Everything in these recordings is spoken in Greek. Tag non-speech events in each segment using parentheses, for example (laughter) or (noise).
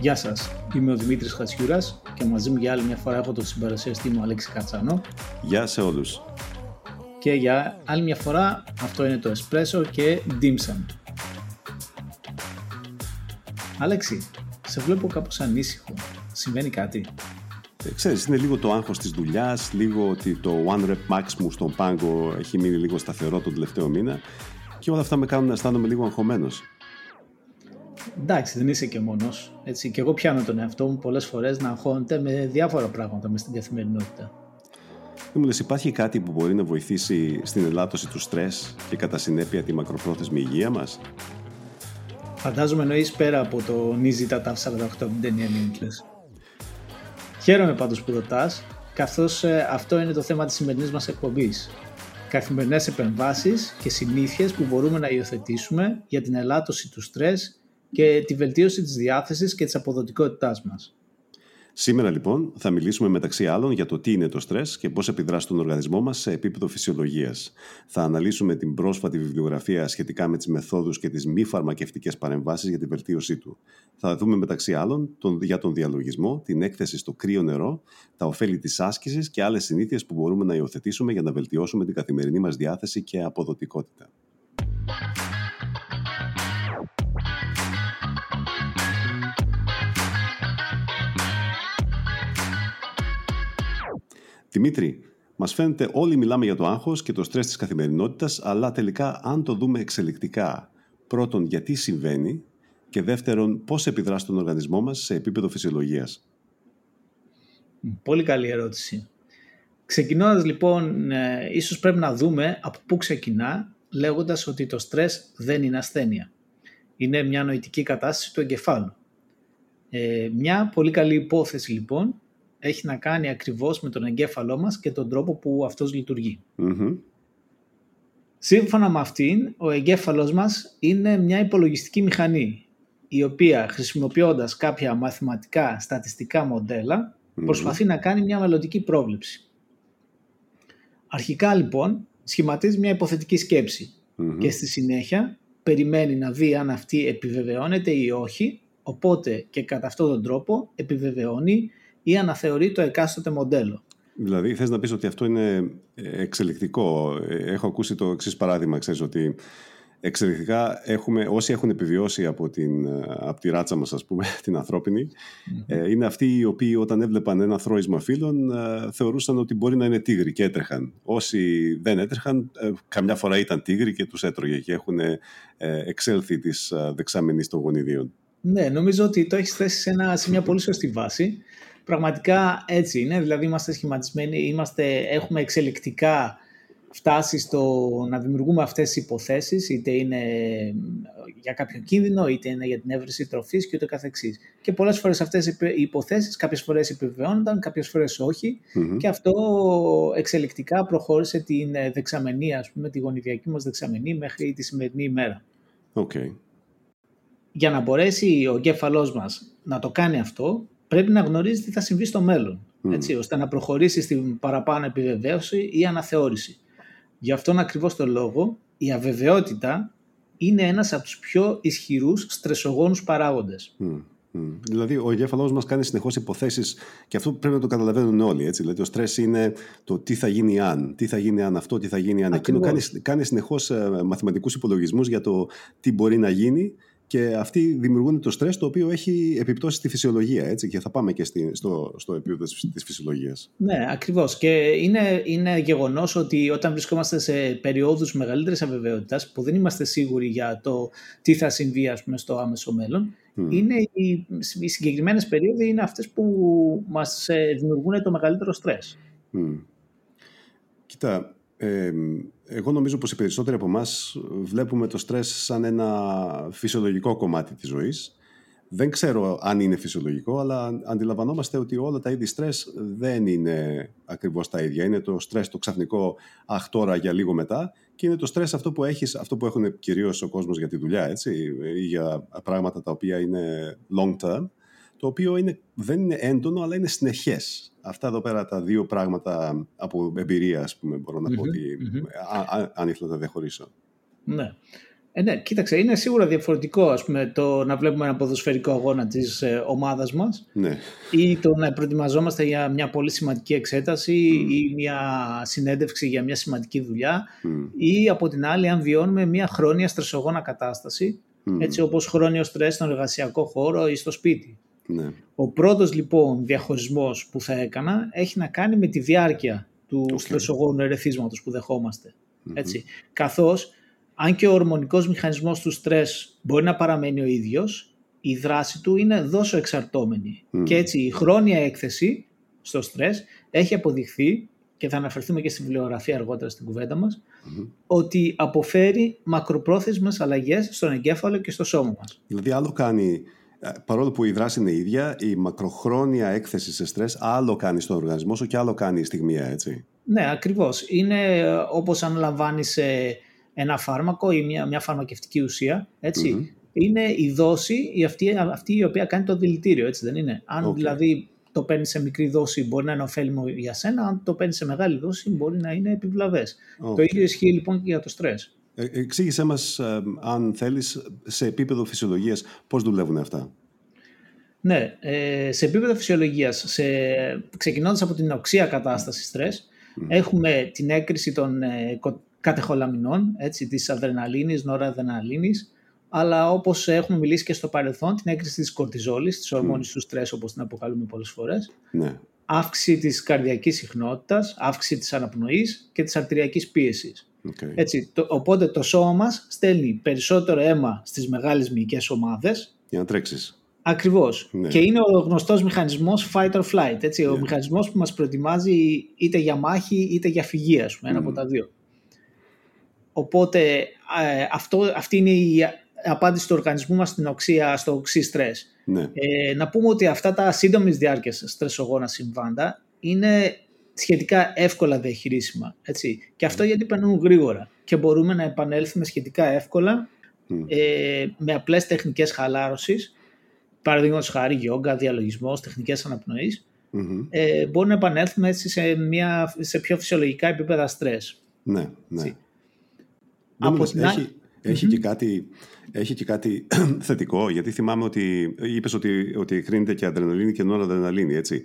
Γεια σας, είμαι ο Δημήτρης Χατσιούρας και μαζί μου για άλλη μια φορά έχω τον συμπαρασιαστή μου Αλέξη Κατσάνο. Γεια σε όλους. Και για άλλη μια φορά αυτό είναι το Espresso και Dimsum. Αλέξη, σε βλέπω κάπως ανήσυχο. Συμβαίνει κάτι; Ε, ξέρεις, είναι λίγο το άγχος της δουλειάς, λίγο ότι το one rep max μου στον πάγκο έχει μείνει λίγο σταθερό τον τελευταίο μήνα και όλα αυτά με κάνουν να αισθάνομαι λίγο αγχωμένος. Εντάξει, δεν είσαι και μόνος. Έτσι, και εγώ πιάνω τον εαυτό μου πολλές φορές να αγχώνεται με διάφορα πράγματα μες στην καθημερινότητα. Δεν μου λες, υπάρχει κάτι που μπορεί να βοηθήσει στην ελάττωση του στρες και κατά συνέπεια τη μακροπρόθεσμη υγεία μας; Φαντάζομαι εννοείς πέρα από το νίζητα τα 48 από την ταινία Χαίρομαι πάντως που ρωτάς, καθώς ε, αυτό είναι το θέμα της σημερινής μας εκπομπής. Καθημερινές επεμβάσεις και συνήθειες που μπορούμε να υιοθετήσουμε για την ελάττωση του στρες και τη βελτίωση της διάθεσης και της αποδοτικότητάς μας. Σήμερα λοιπόν θα μιλήσουμε μεταξύ άλλων για το τι είναι το στρες και πώς επιδρά στον οργανισμό μας σε επίπεδο φυσιολογίας. Θα αναλύσουμε την πρόσφατη βιβλιογραφία σχετικά με τις μεθόδους και τις μη φαρμακευτικές παρεμβάσεις για τη βελτίωσή του. Θα δούμε μεταξύ άλλων τον, για τον διαλογισμό, την έκθεση στο κρύο νερό, τα ωφέλη της άσκησης και άλλες συνήθειες που μπορούμε να υιοθετήσουμε για να βελτιώσουμε την καθημερινή μας διάθεση και αποδοτικότητα. Δημήτρη, μας φαίνεται όλοι μιλάμε για το άγχος και το στρες της καθημερινότητας, αλλά τελικά αν το δούμε εξελικτικά, πρώτον γιατί συμβαίνει και δεύτερον πώς επιδρά στον οργανισμό μας σε επίπεδο φυσιολογίας. Πολύ καλή ερώτηση. Ξεκινώντας λοιπόν, ε, ίσως πρέπει να δούμε από πού ξεκινά λέγοντας ότι το στρες δεν είναι ασθένεια. Είναι μια νοητική κατάσταση του εγκεφάλου. Ε, μια πολύ καλή υπόθεση λοιπόν έχει να κάνει ακριβώς με τον εγκέφαλό μας και τον τρόπο που αυτός Σύμφωνα με αυτήν, ο εγκέφαλος μας είναι μια υπολογιστική μηχανή η οποία χρησιμοποιώντας κάποια μαθηματικά στατιστικά προσπαθεί να κάνει μια μελλοντική πρόβλεψη. Αρχικά λοιπόν σχηματίζει μια υποθετική και στη συνέχεια περιμένει να δει αν αυτή επιβεβαιώνεται ή όχι οπότε και κατά αυτόν τον τρόπο επιβεβαιώνει ή αναθεωρεί το εκάστοτε μοντέλο. Δηλαδή, θες να πεις ότι αυτό είναι εξελικτικό; Έχω ακούσει το εξής παράδειγμα, ξέρεις, ότι εξελικτικά έχουμε, όσοι έχουν επιβιώσει από, την, από τη ράτσα μας, ας πούμε, (laughs) την ανθρώπινη, ε, είναι αυτοί οι οποίοι όταν έβλεπαν ένα θρόισμα φύλων ε, θεωρούσαν ότι μπορεί να είναι τίγρη και έτρεχαν. Όσοι δεν έτρεχαν, ε, καμιά φορά ήταν τίγρη και τους έτρωγε και έχουν εξέλθει της δεξαμενής των γονιδίων. Ναι, νομίζω ότι το έχεις θέσει σε, ένα, σε μια πολύ σωστή βάση πραγματικά έτσι είναι, δηλαδή είμαστε σχηματισμένοι, είμαστε, έχουμε εξελικτικά φτάσει στο να δημιουργούμε αυτές τις υποθέσεις, είτε είναι για κάποιο κίνδυνο, είτε είναι για την έβρεση τροφής και ούτε καθεξής. Και πολλές φορές αυτές οι υποθέσεις κάποιες φορές επιβεβαιώνονταν, κάποιες φορές και αυτό εξελικτικά προχώρησε την δεξαμενή, ας πούμε, τη γονιδιακή μας δεξαμενή μέχρι τη σημερινή ημέρα. Okay. Για να μπορέσει ο εγκέφαλός μας να το κάνει αυτό, πρέπει να γνωρίζεις τι θα συμβεί στο μέλλον, έτσι, ώστε να προχωρήσεις στην παραπάνω επιβεβαίωση ή αναθεώρηση. Γι' αυτόν ακριβώς το λόγο η αβεβαιότητα είναι ένας από τους πιο ισχυρούς στρεσογόνους παράγοντες. Δηλαδή, ο εγκέφαλός μας κάνει συνεχώς υποθέσεις και αυτό πρέπει να το καταλαβαίνουν όλοι. Έτσι. Δηλαδή, το στρες είναι το τι θα γίνει αν, τι θα γίνει αν αυτό, τι θα γίνει αν εκείνο. Κάνει, κάνει συνεχώς ε, μαθηματικούς υπολογισμούς για το τι μπορεί να γίνει και αυτοί δημιουργούν το στρες το οποίο έχει επιπτώσεις στη φυσιολογία έτσι, και θα πάμε και στη, στο, στο επίπεδο της φυσιολογίας. Ναι, ακριβώς και είναι, είναι γεγονός ότι όταν βρισκόμαστε σε περιόδους μεγαλύτερης αβεβαιότητας που δεν είμαστε σίγουροι για το τι θα συμβεί ας πούμε, στο άμεσο μέλλον είναι οι, οι συγκεκριμένες περίοδοι είναι αυτές που μας ε, δημιουργούν το μεγαλύτερο στρες. Mm. Κοίτα, εγώ νομίζω πως οι περισσότεροι από εμάς βλέπουμε το στρες σαν ένα φυσιολογικό κομμάτι της ζωής. Δεν ξέρω αν είναι φυσιολογικό, αλλά αντιλαμβανόμαστε ότι όλα τα είδη στρες δεν είναι ακριβώς τα ίδια. Είναι το στρες το ξαφνικό αχ τώρα για λίγο μετά και είναι το στρες αυτό που έχεις, αυτό που έχουν κυρίως ο κόσμος για τη δουλειά έτσι, ή για πράγματα τα οποία είναι long term το οποίο είναι, δεν είναι έντονο αλλά είναι συνεχές. Αυτά εδώ πέρα τα δύο πράγματα από εμπειρία, ας πούμε, μπορώ να πω ότι mm-hmm. αν ήθελα να τα διαχωρίσω. Ναι. Ε, ναι, κοίταξε, είναι σίγουρα διαφορετικό ας πούμε, το να βλέπουμε ένα ποδοσφαιρικό αγώνα της ε, ομάδας μας ναι. ή το να προετοιμαζόμαστε για μια πολύ σημαντική εξέταση ή μια συνέντευξη για μια σημαντική δουλειά ή από την άλλη αν βιώνουμε μια χρόνια στρεσογόνα κατάσταση έτσι όπως χρόνιο στρες στον εργασιακό χώρο ή στο σπίτι. Ναι. Ο πρώτος λοιπόν διαχωρισμός που θα έκανα έχει να κάνει με τη διάρκεια του okay. στρεσογόνου ερεθίσματος που δεχόμαστε. Έτσι. Καθώς αν και ο ορμονικός μηχανισμός του στρες μπορεί να παραμένει ο ίδιος, η δράση του είναι δόσο εξαρτώμενη. Και έτσι η χρόνια έκθεση στο στρες έχει αποδειχθεί και θα αναφερθούμε και στη βιβλιογραφία αργότερα στην κουβέντα μας, ότι αποφέρει μακροπρόθεσμες αλλαγές στον εγκέφαλο και στο σώμα μας. Δηλαδή άλλο κάνει, ε, παρόλο που η δράση είναι ίδια, η μακροχρόνια έκθεση σε στρες άλλο κάνει στον οργανισμό σου και άλλο κάνει η στιγμία, έτσι. Ναι, ακριβώς. Είναι ε, όπως αν λαμβάνεις ε, ένα φάρμακο ή μια, μια φαρμακευτική ουσία, Είναι η δόση η αυτή, αυτή η οποία κάνει το δηλητήριο, έτσι δεν είναι; Αν δηλαδή το παίρνεις σε μικρή δόση μπορεί να είναι ωφέλιμο για σένα, αν το παίρνεις σε μεγάλη δόση μπορεί να είναι επιβλαβές. Το ίδιο ισχύει λοιπόν και για το στρες. Ε, εξήγησέ μας, ε, αν θέλεις, σε επίπεδο φυσιολογίας, πώς δουλεύουν αυτά. Ναι, ε, σε επίπεδο φυσιολογίας, σε, ξεκινώντας από την οξία κατάσταση στρες, έχουμε την έκρηση των ε, κατεχολαμινών, έτσι, της αδρεναλίνης, νοραδρεναλίνης, αλλά όπως έχουμε μιλήσει και στο παρελθόν, την έκρηση της κορτιζόλης, της ορμόνης του στρες όπως την αποκαλούμε πολλές φορές, ναι. αύξηση της καρδιακής συχνότητας, αύξηση της αναπνοής και της αρτηριακής πίεσης. Okay. Έτσι, το, οπότε το σώμα μας στέλνει περισσότερο αίμα στις μεγάλες μυϊκές ομάδες. Για να τρέξεις. Ακριβώς. Ναι. Και είναι ο γνωστός μηχανισμός fight or flight. Έτσι, Ο ναι. μηχανισμός που μας προετοιμάζει είτε για μάχη είτε για φυγεία, ένα από τα δύο. Οπότε ε, αυτό, αυτή είναι η απάντηση του οργανισμού μας στην οξία, στο οξύ στρες. Ναι. Ε, να πούμε ότι αυτά τα σύντομη διάρκεια στρεσογόνα συμβάντα είναι σχετικά εύκολα διαχειρίσιμα. Έτσι. Και αυτό γιατί περνούν γρήγορα και μπορούμε να επανέλθουμε σχετικά εύκολα ε, με απλές τεχνικές χαλάρωσης, παραδείγματος χάρη γιόγκα, διαλογισμός, τεχνικές αναπνοής, ε, μπορούμε να επανέλθουμε έτσι σε, μια, σε πιο φυσιολογικά επίπεδα στρες. Ναι, ναι. Από την έχει, έχει, και κάτι, έχει και κάτι (clears throat) θετικό, γιατί θυμάμαι ότι είπες ότι, ότι κρίνεται και αδρεναλίνη και νοradrenalίνη, έτσι.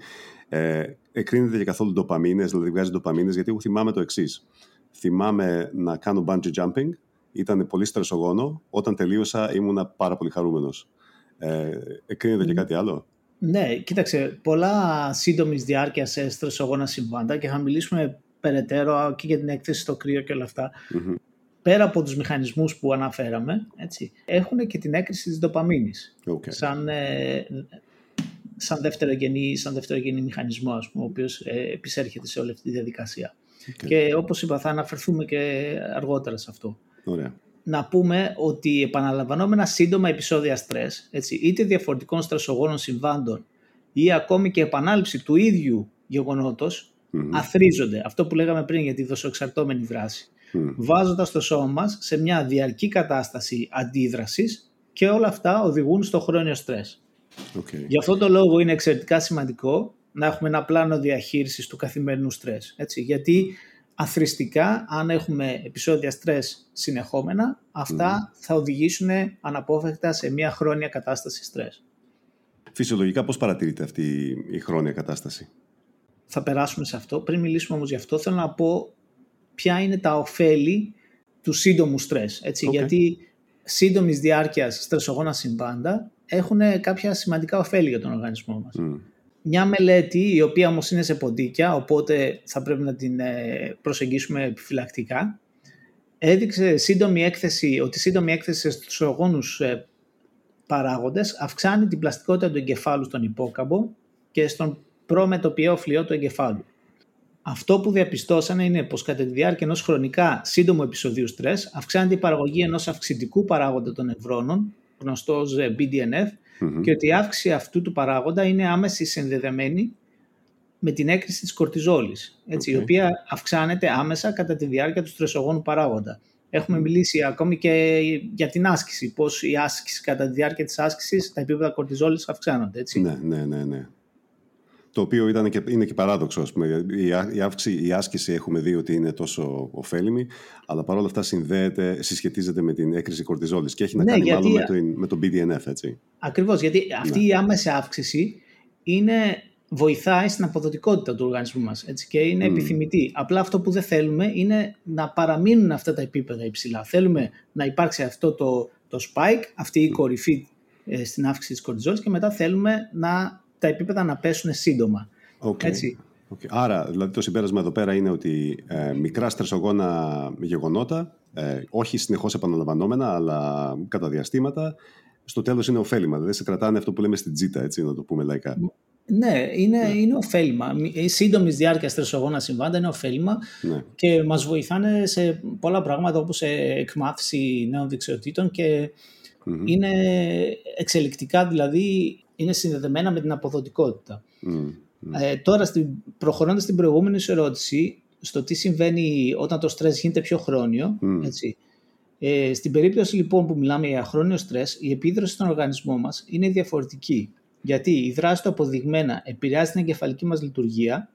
Ε, εκρίνεται και καθόλου ντοπαμίνες, δηλαδή βγάζει ντοπαμίνες, γιατί εγώ θυμάμαι το εξής. Θυμάμαι να κάνω bungee jumping, ήταν πολύ στρεσογόνο, όταν τελείωσα ήμουνα πάρα πολύ χαρούμενος. Ε, εκρίνεται και κάτι άλλο; Ναι, κοίταξε, πολλά σύντομης διάρκειας σε στρεσογόνα συμβάντα και θα μιλήσουμε περαιτέρω και για την έκθεση στο κρύο και όλα πέρα από τους μηχανισμούς που αναφέραμε, έτσι, έχουν και την έκρηση της ντοπαμίνης. Okay. Σαν, ε, σαν, δευτερογενή, σαν δευτερογενή μηχανισμό, ας πούμε, ο οποίος ε, επισέρχεται σε όλη αυτή τη διαδικασία. Και όπως είπα, θα αναφερθούμε και αργότερα σε αυτό. Ωραία. Να πούμε ότι επαναλαμβανόμενα σύντομα επεισόδια στρες, έτσι, είτε διαφορετικών στρεσογόνων συμβάντων ή ακόμη και επανάληψη του ίδιου γεγονότος, αθρίζονται. Αυτό που λέγαμε πριν για τη δοσοεξαρτώμενη δράση mm. βάζοντας το σώμα μας σε μια διαρκή κατάσταση αντίδρασης και όλα αυτά οδηγούν στο χρόνιο στρες. Okay. Γι' αυτό το λόγο είναι εξαιρετικά σημαντικό να έχουμε ένα πλάνο διαχείρισης του καθημερινού στρες. Έτσι, γιατί αθρηστικά, αν έχουμε επεισόδια στρες συνεχόμενα, αυτά θα οδηγήσουν αναπόφευκτα σε μια χρόνια κατάσταση στρες. Φυσιολογικά πώς παρατηρείται αυτή η χρόνια κατάσταση; Θα περάσουμε σε αυτό. Πριν μιλήσουμε όμως γι' αυτό, θέλω να πω ποια είναι τα ωφέλη του σύντομου στρες. Έτσι, Γιατί σύντομης διάρκειας στρεσογόνα συμβάντα έχουν κάποια σημαντικά ωφέλη για τον οργανισμό μας. Μια μελέτη, η οποία όμως είναι σε ποντίκια, οπότε θα πρέπει να την ε, προσεγγίσουμε επιφυλακτικά, έδειξε σύντομη έκθεση, ότι η σύντομη έκθεση σε στρεσογόνους ε, παράγοντες αυξάνει την πλαστικότητα του εγκεφάλου στον υπόκαμπο και στον προμετωπιαίο φλοιό του εγκεφάλου. Αυτό που διαπιστώσανε είναι πως κατά τη διάρκεια ενός χρονικά σύντομου επεισοδίου στρες αυξάνεται η παραγωγή ενός αυξητικού παράγοντα των νευρώνων, γνωστό ως ε, BDNF, και ότι η αύξηση αυτού του παράγοντα είναι άμεση συνδεδεμένη με την έκρηση της κορτιζόλης, έτσι, η οποία αυξάνεται άμεσα κατά τη διάρκεια του στρεσογόνου παράγοντα. Έχουμε μιλήσει ακόμη και για την άσκηση, πώς η άσκηση κατά τη διάρκεια της άσκησης τα επίπεδα κορτιζόλης αυξάνονται. Έτσι. Ναι, ναι, ναι, ναι. Το οποίο ήταν και, είναι και παράδοξο. Ας πούμε. Η, η, αύξηση, η άσκηση έχουμε δει ότι είναι τόσο ωφέλιμη, αλλά παρόλα αυτά συνδέεται, συσχετίζεται με την έκρηση κορτιζόλης και έχει να ναι, κάνει γιατί... μάλλον με το, με το BDNF, έτσι. Ακριβώς, γιατί αυτή ναι. η άμεση αύξηση είναι, βοηθάει στην αποδοτικότητα του οργανισμού μας έτσι, και είναι mm. επιθυμητή. Απλά αυτό που δεν θέλουμε είναι να παραμείνουν αυτά τα επίπεδα υψηλά. Θέλουμε να υπάρξει αυτό το, το spike, αυτή η κορυφή ε, στην αύξηση της κορτιζόλης και μετά θέλουμε να, τα επίπεδα να πέσουν σύντομα. Okay. Έτσι. Okay. Άρα, δηλαδή το συμπέρασμα εδώ πέρα είναι ότι ε, μικρά στρεσογόνα γεγονότα, ε, όχι συνεχώς επαναλαμβανόμενα, αλλά κατά διαστήματα, στο τέλος είναι ωφέλιμα. Δηλαδή σε κρατάνε αυτό που λέμε στην τζίτα, έτσι να το πούμε λαϊκά. Ναι, είναι, ναι. είναι ωφέλιμα. Η σύντομη διάρκεια στρεσογόνα συμβάντα είναι ωφέλιμα ναι. και μας βοηθάνε σε πολλά πράγματα όπως σε εκμάθηση νέων δεξιοτήτων και είναι εξελικτικά, δηλαδή είναι συνδεδεμένα με την αποδοτικότητα. Ε, τώρα, στην, προχωρώντας στην προηγούμενη σου ερώτηση, στο τι συμβαίνει όταν το στρες γίνεται πιο χρόνιο, έτσι, ε, στην περίπτωση λοιπόν που μιλάμε για χρόνιο στρες, η επίδραση στον οργανισμό μας είναι διαφορετική. Γιατί η δράση του αποδειγμένα επηρεάζει την εγκεφαλική μας λειτουργια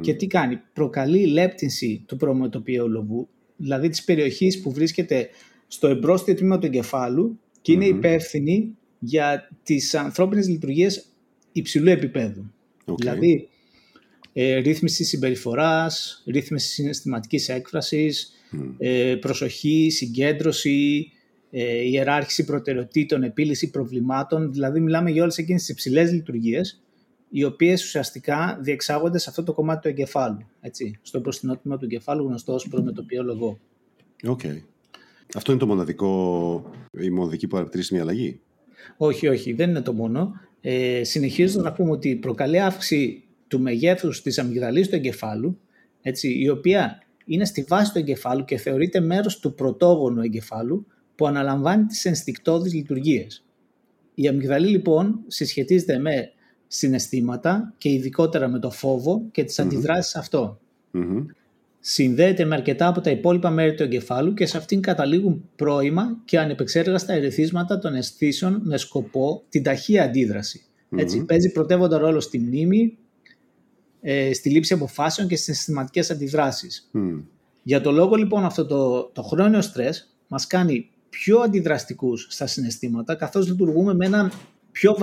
και τι κάνει, προκαλεί λέπτυνση του προμετωπίου λοβού, δηλαδή της περιοχής που βρίσκεται στο εμπρόστιο τμήμα του εγκεφάλου και είναι υπεύθυνη για τις ανθρώπινες λειτουργίες υψηλού επίπεδου. Δηλαδή, ε, ρύθμιση συμπεριφοράς, ρύθμιση συναισθηματικής έκφρασης, ε, προσοχή, συγκέντρωση, ε, ιεράρχηση προτεραιοτήτων, επίλυση προβλημάτων. Δηλαδή, μιλάμε για όλες εκείνες τις υψηλές λειτουργίες, οι οποίες ουσιαστικά διεξάγονται σε αυτό το κομμάτι του εγκεφάλου. Έτσι, στο προστινό τμήμα του εγκεφάλου, γνωστό ως προμετωπίο λογό. Okay. Αυτό είναι το μοναδικό, η μοναδική παρατηρήσιμη αλλαγή. Όχι, όχι, δεν είναι το μόνο. Ε, συνεχίζοντας να πούμε ότι προκαλεί αύξηση του μεγέθους της αμυγδαλής του εγκεφάλου, έτσι, η οποία είναι στη βάση του εγκεφάλου και θεωρείται μέρος του πρωτόγονου εγκεφάλου που αναλαμβάνει τις ενστικτόδεις λειτουργίες. Η αμυγδαλή λοιπόν συσχετίζεται με συναισθήματα και ειδικότερα με το φόβο και τις αντιδράσεις αυτό συνδέεται με αρκετά από τα υπόλοιπα μέρη του εγκεφάλου και σε αυτήν καταλήγουν πρώιμα και ανεπεξέργαστα ερεθίσματα των αισθήσεων με σκοπό την ταχεία αντίδραση. Έτσι, παίζει πρωτεύοντα ρόλο στη μνήμη, ε, στη λήψη αποφάσεων και στις συστηματικές αντιδράσεις. Για το λόγο λοιπόν αυτό το, το χρόνιο στρες μας κάνει πιο αντιδραστικούς στα συναισθήματα καθώς λειτουργούμε με ένα πιο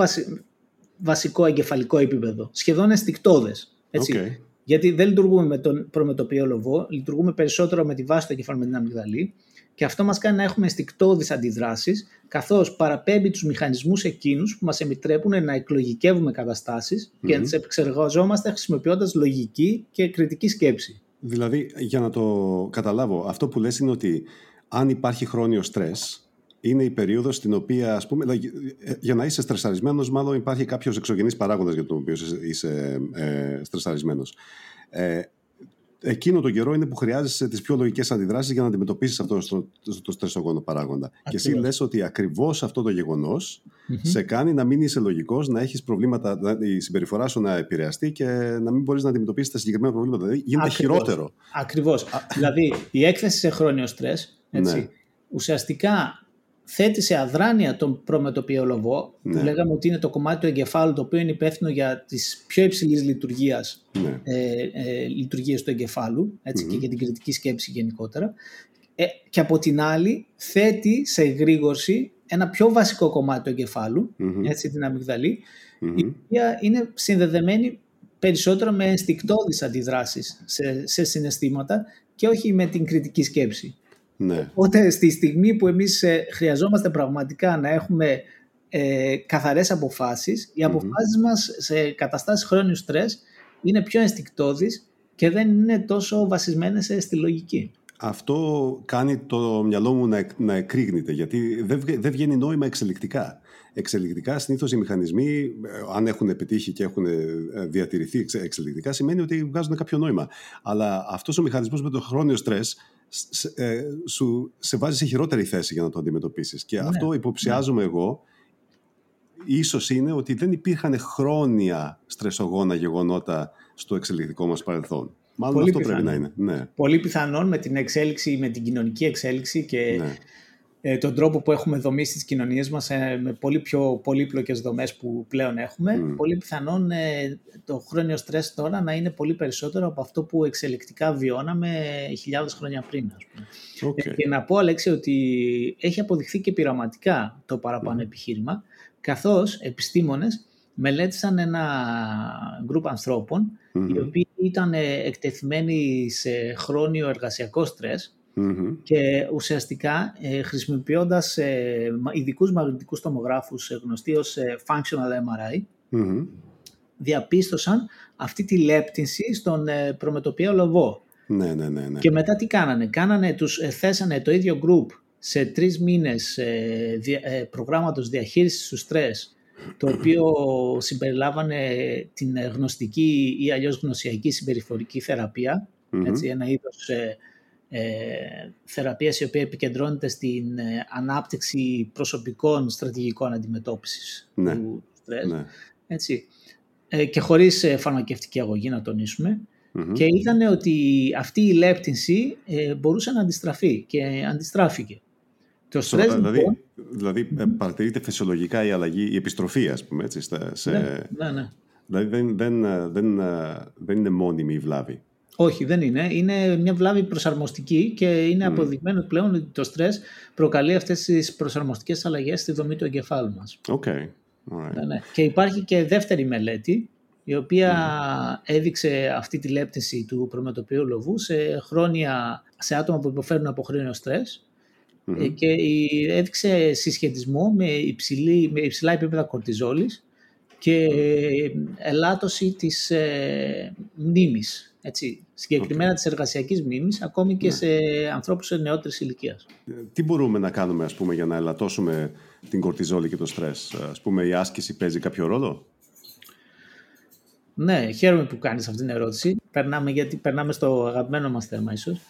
βασικό εγκεφαλικό επίπεδο, σχεδόν αισθηκτόδες. Έτσι. Γιατί δεν λειτουργούμε με τον προμετωπίο λοβό, λειτουργούμε περισσότερο με τη βάση του εγκεφάλου με την αμυγδαλή και αυτό μας κάνει να έχουμε αισθηκτόδει αντιδράσεις, καθώς παραπέμπει τους μηχανισμούς εκείνους που μας επιτρέπουν να εκλογικεύουμε καταστάσεις και να τις επεξεργαζόμαστε χρησιμοποιώντας λογική και κριτική σκέψη. Δηλαδή, για να το καταλάβω, αυτό που λες είναι ότι αν υπάρχει χρόνιο στρες, είναι η περίοδος στην οποία, ας πούμε, ε, για να είσαι στρεσαρισμένος, μάλλον υπάρχει κάποιος εξωγενής παράγοντας για τον οποίο είσαι ε, στρεσαρισμένος. Ε, εκείνο το καιρό είναι που χρειάζεσαι τις πιο λογικές αντιδράσεις για να αντιμετωπίσεις αυτό το, το, το στρεσογόνο παράγοντα. Και εσύ λες ότι ακριβώς αυτό το γεγονος σε κάνει να μην είσαι λογικός, να έχεις προβλήματα, η συμπεριφορά σου να επηρεαστεί και να μην μπορείς να αντιμετωπίσεις τα συγκεκριμένα προβλήματα. Δηλαδή γίνεται Ακριβώς. χειρότερο. Ακριβώς. δηλαδή η έκθεση σε χρόνιο στρες, έτσι, ναι. ουσιαστικά θέτει σε αδράνεια τον προμετωπίο λοβό, ναι. που λέγαμε ότι είναι το κομμάτι του εγκεφάλου το οποίο είναι υπεύθυνο για τις πιο υψηλής λειτουργίας, ναι. ε, ε, λειτουργίες του εγκεφάλου ετσι και για την κριτική σκέψη γενικότερα. Ε, και από την άλλη θέτει σε εγρήγορση ένα πιο βασικό κομμάτι του εγκεφάλου, έτσι, την αμυγδαλή, η οποία είναι συνδεδεμένη περισσότερο με ενστικτόδεις αντιδράσεις σε, σε συναισθήματα και όχι με την κριτική σκέψη. Ναι. Οπότε στη στιγμή που εμείς ε, χρειαζόμαστε πραγματικά να έχουμε ε, καθαρές αποφάσεις, οι αποφάσεις μας σε καταστάσεις χρόνιου στρες είναι πιο ενστικτόδεις και δεν είναι τόσο βασισμένες στη λογική. Αυτό κάνει το μυαλό μου να, να εκρήγνεται, γιατί δεν, δεν βγαίνει νόημα εξελικτικά. Εξελικτικά, συνήθως οι μηχανισμοί, ε, αν έχουν επιτύχει και έχουν διατηρηθεί εξελικτικά, σημαίνει ότι βγάζουν κάποιο νόημα. Αλλά αυτός ο μηχανισμός με το χρόνιο στρες σε, ε, σου, σε βάζει σε χειρότερη θέση για να το αντιμετωπίσεις. Και ναι, αυτό υποψιάζομαι ναι. εγώ ίσως είναι ότι δεν υπήρχαν χρόνια στρεσογόνα γεγονότα στο εξελικτικό μας παρελθόν. Μάλλον Πολύ αυτό πιθανόν. πρέπει να είναι. Ναι. Πολύ πιθανόν με την εξέλιξη, με την κοινωνική εξέλιξη και ναι. Ε, τον τρόπο που έχουμε δομήσει τις κοινωνίες μας ε, με πολύ πιο πολύπλοκες δομές που πλέον έχουμε, πολύ πιθανόν ε, το χρόνιο στρες τώρα να είναι πολύ περισσότερο από αυτό που εξελικτικά βιώναμε χιλιάδες χρόνια πριν. Ας πούμε. Okay. Και να πω, Αλέξη, ότι έχει αποδειχθεί και πειραματικά το παραπάνω επιχείρημα, καθώς επιστήμονες μελέτησαν ένα γκρουπ ανθρώπων, οι οποίοι ήταν εκτεθειμένοι σε χρόνιο εργασιακό στρες, και ουσιαστικά ε, χρησιμοποιώντας ε, ειδικούς μαγνητικούς τομογράφους ε, γνωστοί ως ε, functional MRI διαπίστωσαν αυτή τη λέπτυνση στον ε, προμετωπιαίο λοβό. Ναι, ναι, ναι, ναι. Και μετά τι κάνανε; κάνανε τους, ε, θέσανε το ίδιο group σε τρεις μήνες προγράμματος διαχείρισης του στρες το οποίο συμπεριλάβανε την γνωστική ή αλλιώς γνωσιακή συμπεριφορική έτσι, ένα είδος ε, θεραπείας η οποία επικεντρώνεται στην ε, ανάπτυξη προσωπικών στρατηγικών αντιμετώπισης ναι. του στρες. Ναι. Έτσι. Ε, και χωρίς ε, φαρμακευτική αγωγή να τονισουμε Και είδανε ότι αυτή η λέπτυνση ε, μπορούσε να αντιστραφεί και αντιστράφηκε. Το στρες, δηλαδή, λοιπόν, δηλαδή παρατηρείται φυσιολογικά η αλλαγή, η επιστροφή ας πούμε έτσι, σε... Ναι, ναι, ναι. Δηλαδή δεν, δεν, δεν, δεν είναι μόνιμη η βλάβη. Όχι, δεν είναι. Είναι μια βλάβη προσαρμοστική και είναι mm. αποδεικμένο πλέον ότι το στρες προκαλεί αυτές τις προσαρμοστικές αλλαγές στη δομή του εγκεφάλου μας. Okay. Ναι, ναι. Και υπάρχει και δεύτερη μελέτη η οποία mm. έδειξε αυτή τη λέπτυνση του προμετωπίου λοβού σε χρόνια, σε άτομα που υποφέρουν από χρόνιο στρες mm. και έδειξε συσχετισμό με, υψηλή, με υψηλά επίπεδα κορτιζόλης και ελάττωση της ε, μνήμης έτσι, συγκεκριμένα okay. της εργασιακής μνήμης, ακόμη και ναι. σε ανθρώπους νεότερης ηλικίας. Τι μπορούμε να κάνουμε, ας πούμε, για να ελαττώσουμε την κορτιζόλη και το στρες; Ας πούμε, η άσκηση παίζει κάποιο ρόλο; Ναι, χαίρομαι που κάνεις αυτή την ερώτηση. Περνάμε, γιατί περνάμε στο αγαπημένο μας θέμα ίσως.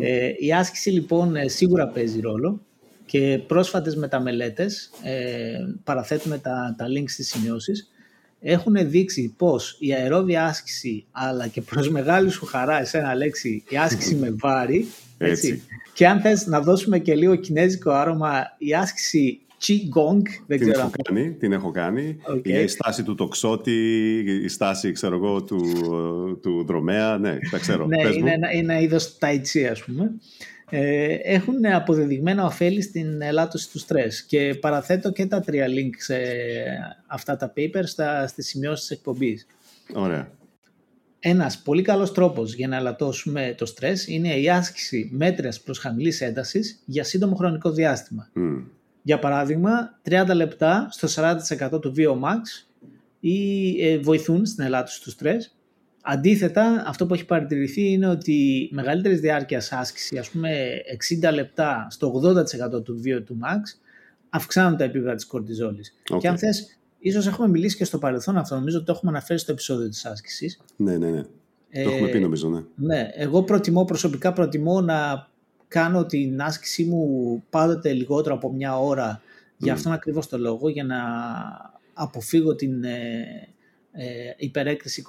Ε, η άσκηση λοιπόν ε, σίγουρα παίζει ρόλο και πρόσφατες μεταμελέτες, ε, παραθέτουμε τα, τα links στις σημειώσεις, έχουν δείξει πως η αερόβια άσκηση αλλά και προς μεγάλη σου χαρά εσένα λέξη η άσκηση με βάρη έτσι. και αν θες να δώσουμε και λίγο κινέζικο άρωμα η άσκηση Qigong, δεν την ξέρω έχω κάνει, την έχω κάνει. Okay. Η στάση του τοξότη, η στάση ξέρω εγώ, του, του δρομέα, ναι, τα ξέρω. ναι, είναι ένα, ένα είδος ταϊτσί ας πούμε ε, έχουν αποδεδειγμένα ωφέλη στην ελάττωση του στρες και παραθέτω και τα τρία link σε αυτά τα papers στα, στις σημειώσεις της εκπομπής. Ωραία. Ένας πολύ καλός τρόπος για να ελαττώσουμε το στρες είναι η άσκηση μέτριας προς χαμηλής έντασης για σύντομο χρονικό διάστημα. Για παράδειγμα, 30 λεπτά στο 40% του VO-max ή ε, βοηθούν στην ελάττωση του στρες Αντίθετα, αυτό που έχει παρατηρηθεί είναι ότι μεγαλύτερης διάρκειας άσκηση, ας πούμε 60 λεπτά στο 80% του βίου του max, αυξάνουν τα επίπεδα της κορτιζόλης. Και αν θες, ίσως έχουμε μιλήσει και στο παρελθόν αυτό, νομίζω ότι το έχουμε αναφέρει στο επεισόδιο της άσκησης. Ναι, ναι, ναι. Ε, το έχουμε πει νομίζω, ναι. Ναι, εγώ προτιμώ, προσωπικά προτιμώ να κάνω την άσκησή μου πάντοτε λιγότερο από μια ώρα για αυτόν ακριβώς το λόγο, για να αποφύγω την ε, ε, υπερέκριση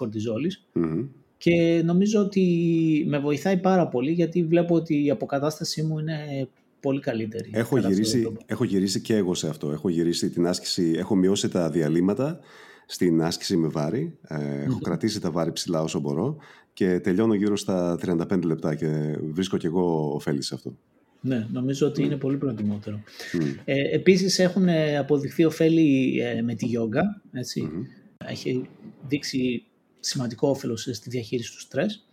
και νομίζω ότι με βοηθάει πάρα πολύ γιατί βλέπω ότι η αποκατάστασή μου είναι πολύ καλύτερη. Έχω γυρίσει, έχω γυρίσει και εγώ σε αυτό. Έχω γυρίσει την άσκηση, έχω μειώσει τα διαλύματα στην άσκηση με βάρη. Ε, έχω κρατήσει τα βάρη ψηλά όσο μπορώ και τελειώνω γύρω στα 35 λεπτά και βρίσκω και εγώ ωφέλη σε αυτό. Ναι, νομίζω ότι είναι πολύ προτιμότερο. Ε, επίσης έχουν αποδειχθεί ωφέλη ε, με τη γιόγκα, έτσι έχει δείξει σημαντικό όφελος στη διαχείριση του στρες,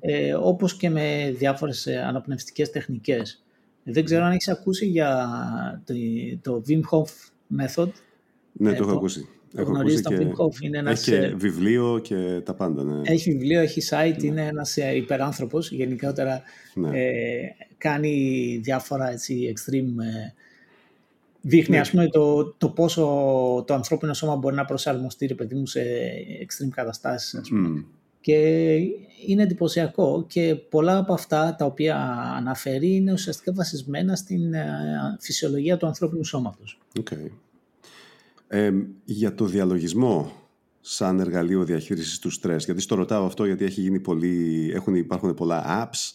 ε, όπως και με διάφορες ε, αναπνευστικές τεχνικές. Δεν ξέρω αν έχεις ακούσει για το, το Wim Hof Method. Ναι, το έχω ακούσει. Έχω γνωρίζεις το Wim Hof. Είναι ένας, έχει ε, βιβλίο και τα πάντα. Ναι. Έχει βιβλίο, έχει site, ναι. είναι ένας υπεράνθρωπος. Γενικότερα ναι. ε, κάνει διάφορα έτσι, extreme Δείχνει, ναι. ας πούμε, το, το πόσο το ανθρώπινο σώμα μπορεί να προσαρμοστεί, ρε παιδί μου, σε extreme καταστάσεις, ας πούμε. Και είναι εντυπωσιακό και πολλά από αυτά τα οποία αναφέρει είναι ουσιαστικά βασισμένα στην ε, φυσιολογία του ανθρώπινου σώματος. Okay. Ε, για το διαλογισμό σαν εργαλείο διαχείρισης του στρες, γιατί στο ρωτάω αυτό γιατί έχει γίνει πολύ, έχουν, υπάρχουν πολλά apps,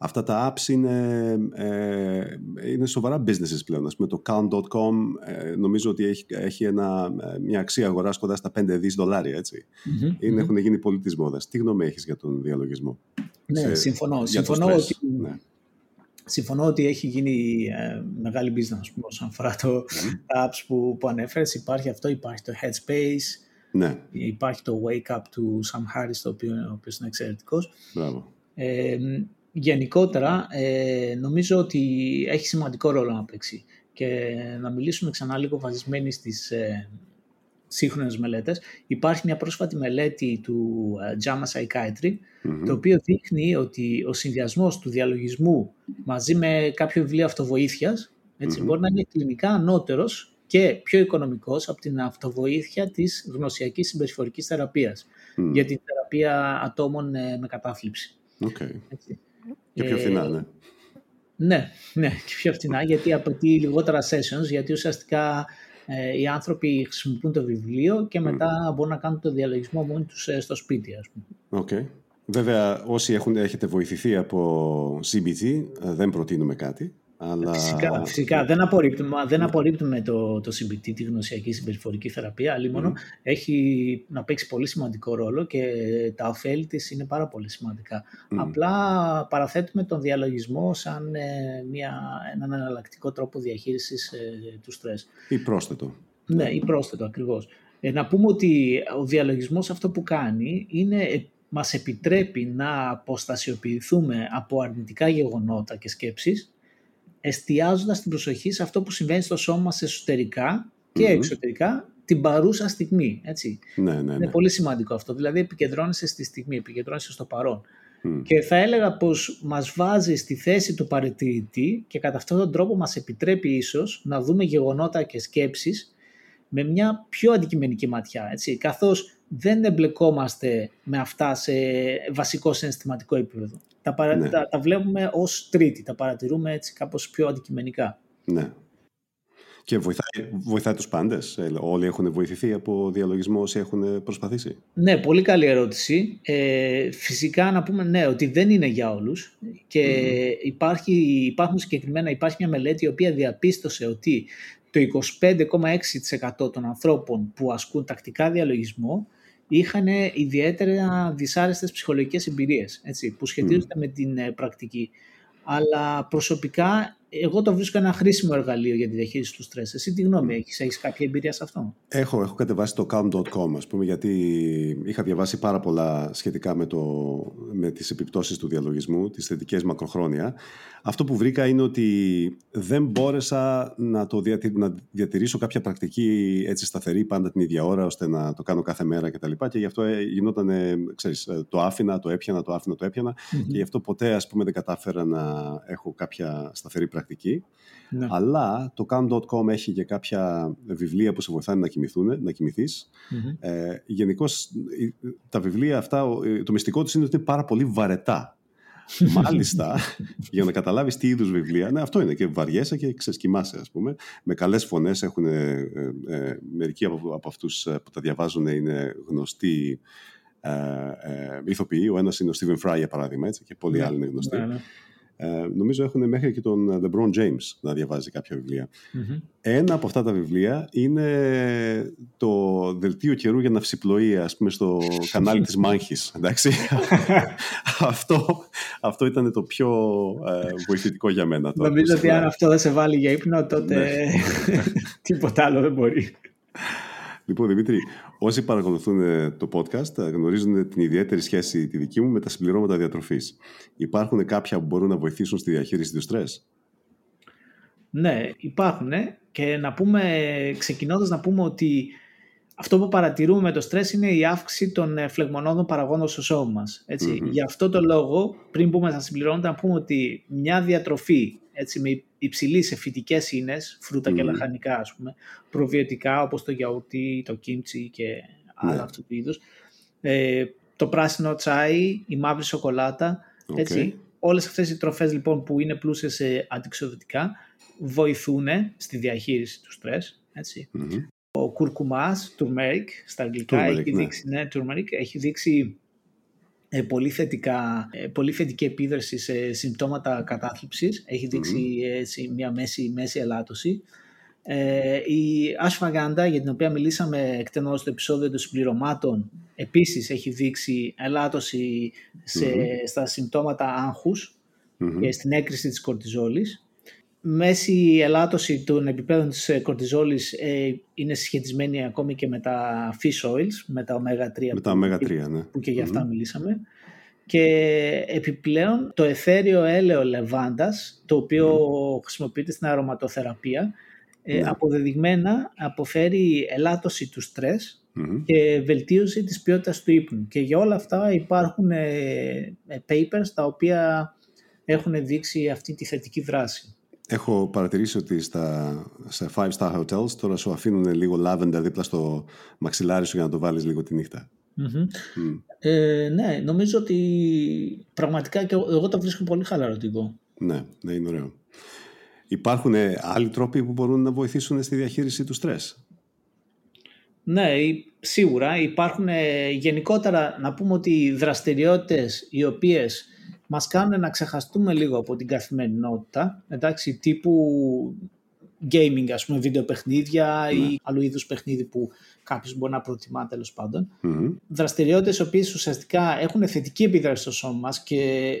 Αυτά τα apps είναι, ε, είναι σοβαρά businesses πλέον. Ας πούμε, το count.com ε, νομίζω ότι έχει, έχει ένα, μια αξία αγοράς κοντά στα 5 δις δολάρια. Έτσι. Mm-hmm, είναι, Έχουν γίνει πολύ της μόδας. Τι γνώμη έχεις για τον διαλογισμό; Ναι, σε, συμφωνώ. Συμφωνώ ότι, ναι. συμφωνώ ότι έχει γίνει ε, μεγάλη business πούμε, όσον αφορά το, mm-hmm. τα apps που, που ανέφερες. Υπάρχει αυτό, υπάρχει το Headspace, ναι. υπάρχει το Wake Up του Sam Harris, το οποίο, ο οποίος είναι εξαιρετικός. Μπράβο. Ε, γενικότερα ε, νομίζω ότι έχει σημαντικό ρόλο να παίξει και να μιλήσουμε ξανά λίγο βασισμένοι στις ε, σύγχρονες μελέτες. Υπάρχει μια πρόσφατη μελέτη του ε, JAMA Psychiatry το οποίο δείχνει ότι ο συνδυασμός του διαλογισμού μαζί με κάποιο βιβλίο αυτοβοήθειας μπορεί να είναι κλινικά ανώτερος και πιο οικονομικός από την αυτοβοήθεια της γνωσιακής συμπεριφορικής θεραπείας για την θεραπεία ατόμων με κατάθλιψη. Okay. Και πιο φθηνά, ε, ναι. Ναι, ναι, και πιο φθηνά γιατί απαιτεί λιγότερα sessions, γιατί ουσιαστικά ε, οι άνθρωποι χρησιμοποιούν το βιβλίο και μετά μπορούν να κάνουν το διαλογισμό μόνοι τους ε, στο σπίτι, ας πούμε. Okay. Βέβαια, όσοι έχουν, έχετε βοηθηθεί από CBT, δεν προτείνουμε κάτι. Αλλά... Φυσικά, φυσικά. Δεν, απορρίπτουμε, δεν απορρίπτουμε το, το CBT, τη γνωσιακή συμπεριφορική θεραπεία, αλλά μόνο έχει να παίξει πολύ σημαντικό ρόλο και τα ωφέλη της είναι πάρα πολύ σημαντικά. Απλά παραθέτουμε τον διαλογισμό σαν ε, μια, έναν εναλλακτικό τρόπο διαχείρισης ε, του στρες. Ή πρόσθετο. Ναι, ή πρόσθετο ακριβώς. Ε, να πούμε ότι ο διαλογισμός αυτό που κάνει είναι μας επιτρέπει να αποστασιοποιηθούμε από αρνητικά γεγονότα και σκέψεις εστιάζοντας την προσοχή σε αυτό που συμβαίνει στο σώμα μας εσωτερικά και εξωτερικά την παρούσα στιγμή. Έτσι. Ναι, ναι, ναι. Είναι πολύ σημαντικό αυτό. Δηλαδή επικεντρώνεσαι στη στιγμή, επικεντρώνεσαι στο παρόν. Και θα έλεγα πως μας βάζει στη θέση του παρατηρητή και κατά αυτόν τον τρόπο μας επιτρέπει ίσως να δούμε γεγονότα και σκέψεις με μια πιο αντικειμενική ματιά. Έτσι. Καθώς δεν εμπλεκόμαστε με αυτά σε βασικό συναισθηματικό επίπεδο. Τα, ναι. τα, τα βλέπουμε ως τρίτη, τα παρατηρούμε έτσι κάπως πιο αντικειμενικά. Ναι. Και βοηθάει, βοηθάει τους πάντες. Ε, όλοι έχουν βοηθηθεί από διαλογισμό όσοι έχουν προσπαθήσει; Ναι, πολύ καλή ερώτηση. Ε, φυσικά να πούμε ναι, ότι δεν είναι για όλους. Και υπάρχει, υπάρχουν συγκεκριμένα, υπάρχει μια μελέτη η οποία διαπίστωσε ότι το 25,6% των ανθρώπων που ασκούν τακτικά διαλογισμό είχαν ιδιαίτερα δυσάρεστες ψυχολογικές εμπειρίες έτσι, που σχετίζονται με την ε, πρακτική. Αλλά προσωπικά εγώ το βρίσκω ένα χρήσιμο εργαλείο για τη διαχείριση του στρες. Εσύ τι γνώμη έχεις, έχεις κάποια εμπειρία σε αυτό; Έχω, έχω κατεβάσει το calm.com ας πούμε γιατί είχα διαβάσει πάρα πολλά σχετικά με, το, με τις επιπτώσεις του διαλογισμού, τις θετικές μακροχρόνια. Αυτό που βρήκα είναι ότι δεν μπόρεσα να, το να διατηρήσω κάποια πρακτική έτσι σταθερή πάντα την ίδια ώρα ώστε να το κάνω κάθε μέρα κτλ. Και, και γι' αυτό ε, γινόταν, ξέρεις, ε, το άφηνα, το έπιανα, το άφηνα, το έπιανα mm-hmm. και γι' αυτό ποτέ ας πούμε δεν κατάφερα να έχω κάποια σταθερή πρακτική. Ναι. Αλλά το calm.com έχει και κάποια βιβλία που σε βοηθάνε να, κοιμηθούν, να κοιμηθεις Ε, Γενικώς τα βιβλία αυτά, το μυστικό τους είναι ότι είναι πάρα πολύ βαρετά. (laughs) Μάλιστα, για να καταλάβεις τι είδους βιβλία, ναι, αυτό είναι και βαριέσαι και ξεσκυμάσαι, ας πούμε. Με καλές φωνές έχουν, ε, ε, μερικοί από, από αυτούς ε, που τα διαβάζουν είναι γνωστοί ε, ε, ηθοποιοί. Ο ένας είναι ο Stephen Fry, για παράδειγμα, έτσι, και πολλοί ναι, άλλοι είναι γνωστοί. Ναι, ναι. Ε, νομίζω έχουν μέχρι και τον ε, LeBron James να διαβάζει κάποια Ένα από αυτά τα βιβλία είναι το δελτίο καιρού για ναυσιπλοεία, ας πούμε, στο κανάλι της Μάχης. Εντάξει. (laughs) αυτό, αυτό ήταν το πιο ε, βοηθητικό για μένα. Νομίζω ότι αν αυτό δεν σε βάλει για ύπνο, τότε ναι. (laughs) τίποτα άλλο δεν μπορεί. Λοιπόν, Δημήτρη, όσοι παρακολουθούν ε, το podcast γνωρίζουν την ιδιαίτερη σχέση τη δική μου με τα συμπληρώματα διατροφής. Υπάρχουν κάποια που μπορούν να βοηθήσουν στη διαχείριση του στρες; Ναι, υπάρχουν και να πούμε, ξεκινώντας να πούμε ότι αυτό που παρατηρούμε με το στρες είναι η αύξηση των ε, φλεγμονώδων παραγόντων στο σώμα μας. ετσι Γι' αυτό το λόγο, πριν πούμε στα συμπληρώματα, να πούμε ότι μια διατροφή έτσι, με υψηλής σε φυτικές ίνες, φρούτα και λαχανικά ας πούμε, προβιωτικά όπως το γιαουρτί, το κίμτσι και άλλα ναι. αυτού του είδους. Ε, το πράσινο τσάι, η μαύρη σοκολάτα, okay. έτσι. Όλες αυτές οι τροφές λοιπόν που είναι πλούσιες σε αντιξοδοτικά βοηθούν στη διαχείριση του στρες. Ο κουρκουμάς, turmeric, στα αγγλικά, έχει, ναι. δείξει, ναι, turmeric, έχει δείξει ε, πολύ, θετικά, ε, πολύ θετική επίδραση σε συμπτώματα κατάθλιψης. Έχει έτσι, μια μέση, μέση ελάττωση. Ε, η ashwagandha, για την οποία μιλήσαμε εκτενώς στο επεισόδιο των συμπληρωμάτων, επίσης έχει δείξει ελάττωση στα συμπτώματα και στην έκρηση της κορτιζόλης. Μέση ελάττωση των επιπέδων της κορτιζόλης ε, είναι συσχετισμένη ακόμη και με τα fish oils, με τα omega-3, με τα omega-3 ναι. που και για αυτά μιλήσαμε. Και επιπλέον το εθέριο έλαιο λεβάντας, το οποίο χρησιμοποιείται στην αρωματοθεραπεία, ε, ναι. αποδεδειγμένα αποφέρει ελάττωση του στρες και βελτίωση της ποιότητας του ύπνου. Και για όλα αυτά υπάρχουν ε, ε, papers τα οποία έχουν δείξει αυτή τη θετική δράση. Έχω παρατηρήσει ότι στα, σε 5 star hotels τώρα σου αφήνουν λίγο lavender δίπλα στο μαξιλάρι σου για να το βάλεις λίγο τη νυχτα Ε, ναι, νομίζω ότι πραγματικά και εγώ το βρίσκω πολύ χαλαρωτικό. Ναι, ναι, είναι ωραίο. Υπάρχουν άλλοι τρόποι που μπορούν να βοηθήσουν στη διαχείριση του στρες. Ναι, σίγουρα υπάρχουν γενικότερα να πούμε ότι οι δραστηριότητες οι οποίες μας κάνουν να ξεχαστούμε λίγο από την καθημερινότητα, εντάξει, τύπου gaming, ας πούμε, βίντεο παιχνίδια ή ναι. άλλου είδους παιχνίδι που κάποιος μπορεί να προτιμά τέλος πάντων. Mm-hmm. Δραστηριότητες οι οποίες ουσιαστικά έχουν θετική επίδραση στο σώμα μας και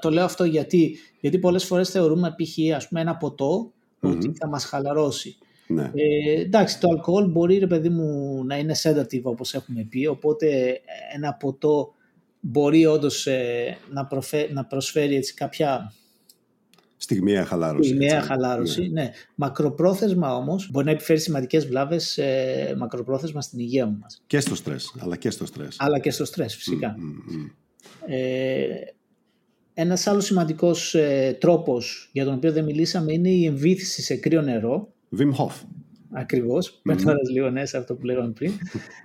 το λέω αυτό γιατί, γιατί πολλές φορές θεωρούμε π.χ. ας πούμε ένα ότι θα μας χαλαρώσει. Ναι. Ε, εντάξει, το αλκοόλ μπορεί ρε παιδί μου να είναι sedative όπως έχουμε πει, οπότε ένα ποτό μπορεί όντως ε, να, να προσφέρει έτσι κάποια Στιγμιαία χαλάρωση. Στιγμιαία χαλάρωση, ναι. ναι. Μακροπρόθεσμα όμως μπορεί να επιφέρει σημαντικές βλάβες ε, μακροπρόθεσμα στην υγεία μας. Και στο στρες. Αλλά και στο στρες. Αλλά και στο στρες, φυσικά. Mm, Ε, Ένας άλλος σημαντικός ε, τρόπος για τον οποίο δεν μιλήσαμε είναι η εμβύθιση σε κρύο νερό. Wim Hof. Ακριβώς, mm-hmm. λίγο ναι σε αυτό που λέγαμε πριν. (laughs)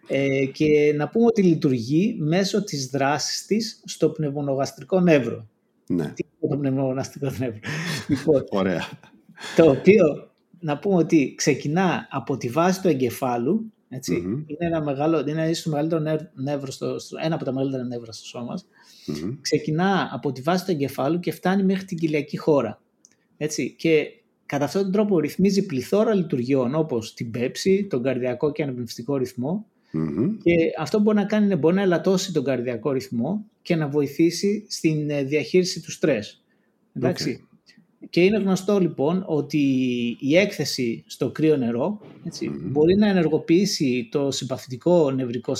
Ε, και να πούμε ότι λειτουργεί μέσω της δράσης της στο πνευμονογαστρικό νεύρο. Ναι. Τι είναι το πνευμονογαστρικό νεύρο; λοιπόν, Ωραία. Το οποίο να πούμε ότι ξεκινά από τη βάση του εγκεφάλου. Έτσι, mm-hmm. Είναι ένα μεγάλο, είναι το μεγαλύτερο νεύρο, στο, ένα από τα μεγαλύτερα νεύρα στο σώμα μας. Mm-hmm. Ξεκινά από τη βάση του εγκεφάλου και φτάνει μέχρι την κοιλιακή χώρα. Έτσι, και Κατά αυτόν τον τρόπο ρυθμίζει πληθώρα λειτουργιών όπως την πέψη, τον καρδιακό και αναπνευστικό και αυτό που μπορεί να κάνει είναι μπορεί να ελαττώσει τον καρδιακό ρυθμό και να βοηθήσει στην ε, διαχείριση του στρες. Εντάξει. Και είναι γνωστό λοιπόν ότι η έκθεση στο κρύο νερό μπορεί να ενεργοποιήσει το συμπαθητικό νευρικό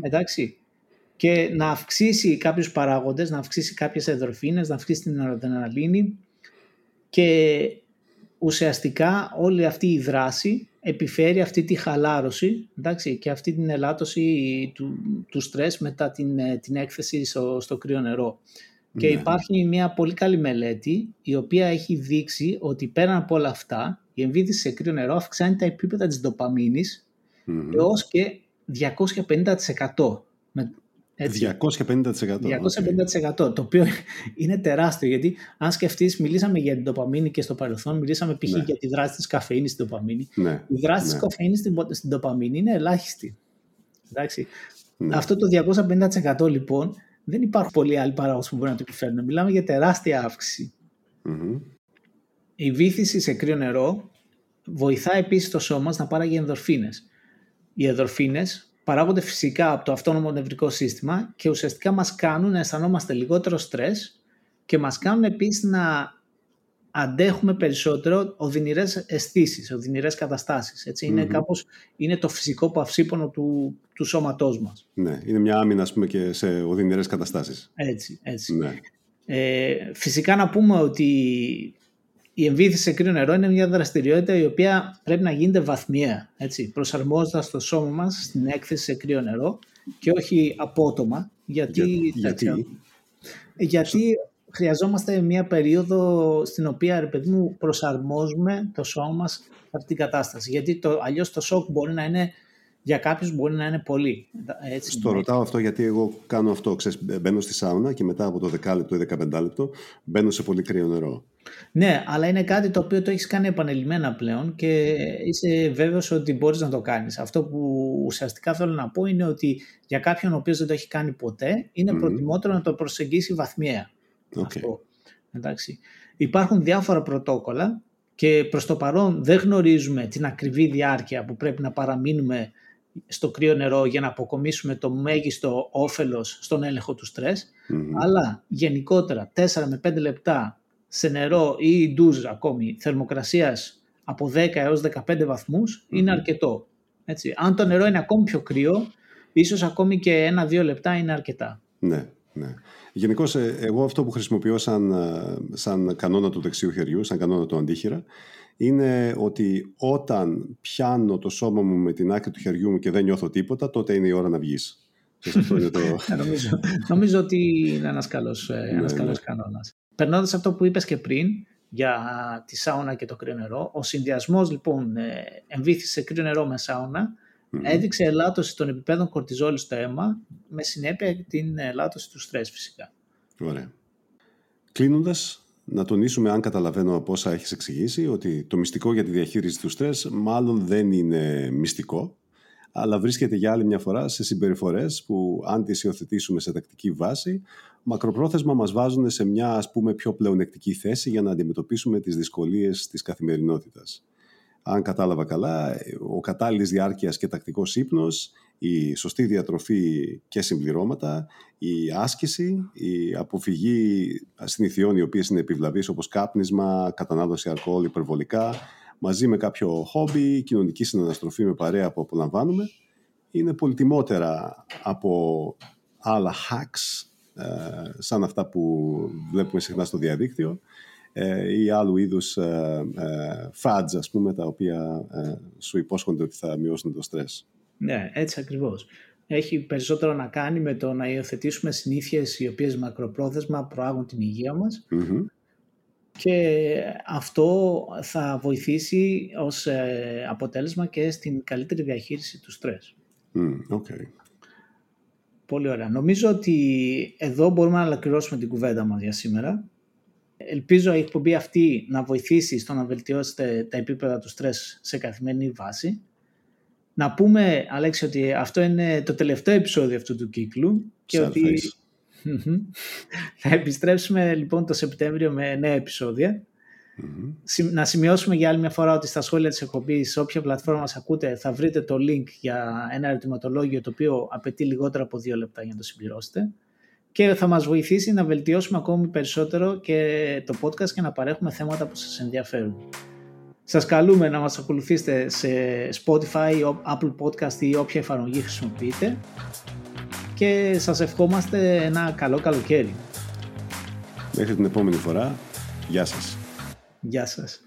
εντάξει, και να αυξήσει κάποιους παράγοντες, να αυξήσει κάποιες εδροφίνες, να αυξήσει την αδρεναλίνη και ουσιαστικά όλη αυτή η δράση επιφέρει αυτή τη χαλάρωση εντάξει, και αυτή την ελάττωση του, του στρες μετά την, ε, την έκθεση στο, στο κρύο νερό. Και ναι. υπάρχει μια πολύ καλή μελέτη η οποία έχει δείξει ότι πέραν από όλα αυτά η εμβίδηση σε κρύο νερό αυξάνει τα επίπεδα της ντοπαμίνης mm-hmm. έως και 250% με, έτσι. 250%. 250%. Το οποίο είναι τεράστιο γιατί αν σκεφτείς, μιλήσαμε για την ντοπαμίνη και στο παρελθόν, μιλήσαμε π.χ. Ναι. για τη δράση της καφέινη στην ντοπαμίνη. Ναι. Η δράση ναι. της καφέινη στην, στην ντοπαμίνη είναι ελάχιστη. Εντάξει. Ναι. Αυτό το 250% λοιπόν δεν υπάρχουν πολλοί άλλοι παράγοντες που μπορεί να το επιφέρουν. Μιλάμε για τεράστια Η βύθιση σε κρύο νερό βοηθά επίσης το σώμα να πάραγει ενδορφίνες. Οι ενδορφίνες παράγονται φυσικά από το αυτόνομο νευρικό σύστημα και ουσιαστικά μας κάνουν να αισθανόμαστε λιγότερο στρες και μας κάνουν επίσης να αντέχουμε περισσότερο οδυνηρές αισθήσεις, οδυνηρές καταστάσεις. Έτσι. Είναι, κάπως, είναι το φυσικό παυσίπονο του, του σώματός μας. Ναι, είναι μια άμυνα ας πούμε, και σε οδυνηρές καταστάσεις. Έτσι, έτσι. Ναι. Ε, φυσικά να πούμε ότι η εμβύθιση σε κρύο νερό είναι μια δραστηριότητα η οποία πρέπει να γίνεται βαθμιαία, έτσι, προσαρμόζοντας το σώμα μας στην έκθεση σε κρύο νερό και όχι απότομα, γιατί, γιατί, γιατί χρειαζόμαστε μια περίοδο στην οποία ρε παιδί μου, προσαρμόζουμε το σώμα μας σε αυτή την κατάσταση. Γιατί το, αλλιώς το σοκ μπορεί να είναι για κάποιους μπορεί να είναι πολύ. Έτσι, Στο ρωτάω αυτό γιατί εγώ κάνω αυτό. Ξέρεις, μπαίνω στη σάουνα και μετά από το 10 λεπτό ή 15 λεπτό μπαίνω σε πολύ κρύο νερό. Ναι, αλλά είναι κάτι το οποίο το έχεις κάνει επανελειμμένα πλέον και είσαι βέβαιος ότι μπορείς να το κάνεις. Αυτό που ουσιαστικά θέλω να πω είναι ότι για κάποιον ο οποίος δεν το έχει κάνει ποτέ, είναι mm. προτιμότερο να το προσεγγίσει βαθμιαία. Okay. Αυτό. Εντάξει. Υπάρχουν διάφορα πρωτόκολλα και προς το παρόν δεν γνωρίζουμε την ακριβή διάρκεια που πρέπει να παραμείνουμε στο κρύο νερό για να αποκομίσουμε το μέγιστο όφελος στον έλεγχο του στρες, αλλά γενικότερα 4 με 5 λεπτά σε νερό ή ντουζ ακόμη θερμοκρασίας από 10 έως 15 βαθμους είναι αρκετό. Έτσι. Αν το νερό είναι ακόμη πιο κρύο, ίσως ακόμη και ένα-δύο λεπτά είναι αρκετά. Ναι, ναι. Γενικώς, ε, εγώ αυτό που χρησιμοποιώ σαν, ε, σαν κανόνα του δεξιού χεριού, σαν κανόνα του αντίχειρα, είναι ότι όταν πιάνω το σώμα μου με την άκρη του χεριού μου και δεν νιώθω τίποτα, τότε είναι η ώρα να βγεις. (laughs) το... Ε, νομίζω, νομίζω ότι είναι ένας καλός, ένας ναι, καλός ναι. κανόνας. Περνώντας αυτό που είπες και πριν, για τη σάουνα και το κρύο νερό, ο συνδυασμός λοιπόν εμβήθηση σε κρύο νερό με σάουνα έδειξε ελάττωση των επιπέδων κορτιζόλη στο αίμα με συνέπεια την ελάττωση του στρες φυσικά. Ωραία. Κλείνοντας, να τονίσουμε, αν καταλαβαίνω από όσα έχεις εξηγήσει, ότι το μυστικό για τη διαχείριση του στρες μάλλον δεν είναι μυστικό, αλλά βρίσκεται για άλλη μια φορά σε συμπεριφορές που αν τις υιοθετήσουμε σε τακτική βάση, μακροπρόθεσμα μας βάζουν σε μια ας πούμε πιο πλεονεκτική θέση για να αντιμετωπίσουμε τις δυσκολίες της καθημερινότητας. Αν κατάλαβα καλά, ο κατάλληλης διάρκειας και τακτικός ύπνος, η σωστή διατροφή και συμπληρώματα, η άσκηση, η αποφυγή συνηθιών οι οποίες είναι επιβλαβείς όπως κάπνισμα, κατανάλωση αλκοόλ υπερβολικά, μαζί με κάποιο χόμπι, κοινωνική συναναστροφή με παρέα που απολαμβάνουμε, είναι πολυτιμότερα από άλλα hacks ε, σαν αυτά που βλέπουμε συχνά στο διαδίκτυο ε, ή άλλου είδους ε, ε, fads, ας πούμε, τα οποία σου υπόσχονται ότι θα μειώσουν το στρες. Ναι, έτσι ακριβώς. Έχει περισσότερο να κάνει με το να υιοθετήσουμε συνήθειες οι οποίες μακροπρόθεσμα προάγουν την υγεία μας και αυτό θα βοηθήσει ως αποτέλεσμα και στην καλύτερη διαχείριση του στρες. okay. Πολύ ωραία. Νομίζω ότι εδώ μπορούμε να ολοκληρώσουμε την κουβέντα μας για σήμερα. Ελπίζω η εκπομπή αυτή να βοηθήσει στο να βελτιώσετε τα επίπεδα του στρες σε καθημερινή βάση. Να πούμε, Αλέξη, ότι αυτό είναι το τελευταίο επεισόδιο αυτού του κύκλου και ότι θα επιστρέψουμε λοιπόν το Σεπτέμβριο με νέα Να σημειώσουμε για άλλη μια φορά ότι στα σχόλια της εκπομπής, σε όποια πλατφόρμα μας ακούτε, θα βρείτε το link για ένα ερωτηματολόγιο το οποίο απαιτεί λιγότερα από δύο λεπτά για να το συμπληρώσετε. Και θα μας βοηθήσει να βελτιώσουμε ακόμη περισσότερο και το podcast και να παρέχουμε θέματα που σας ενδιαφέρουν. Σας καλούμε να μας ακολουθήσετε σε Spotify, Apple Podcast ή όποια εφαρμογή χρησιμοποιείτε και σας ευχόμαστε ένα καλό καλοκαίρι. Μέχρι την επόμενη φορά. Γεια σας. Γεια σας.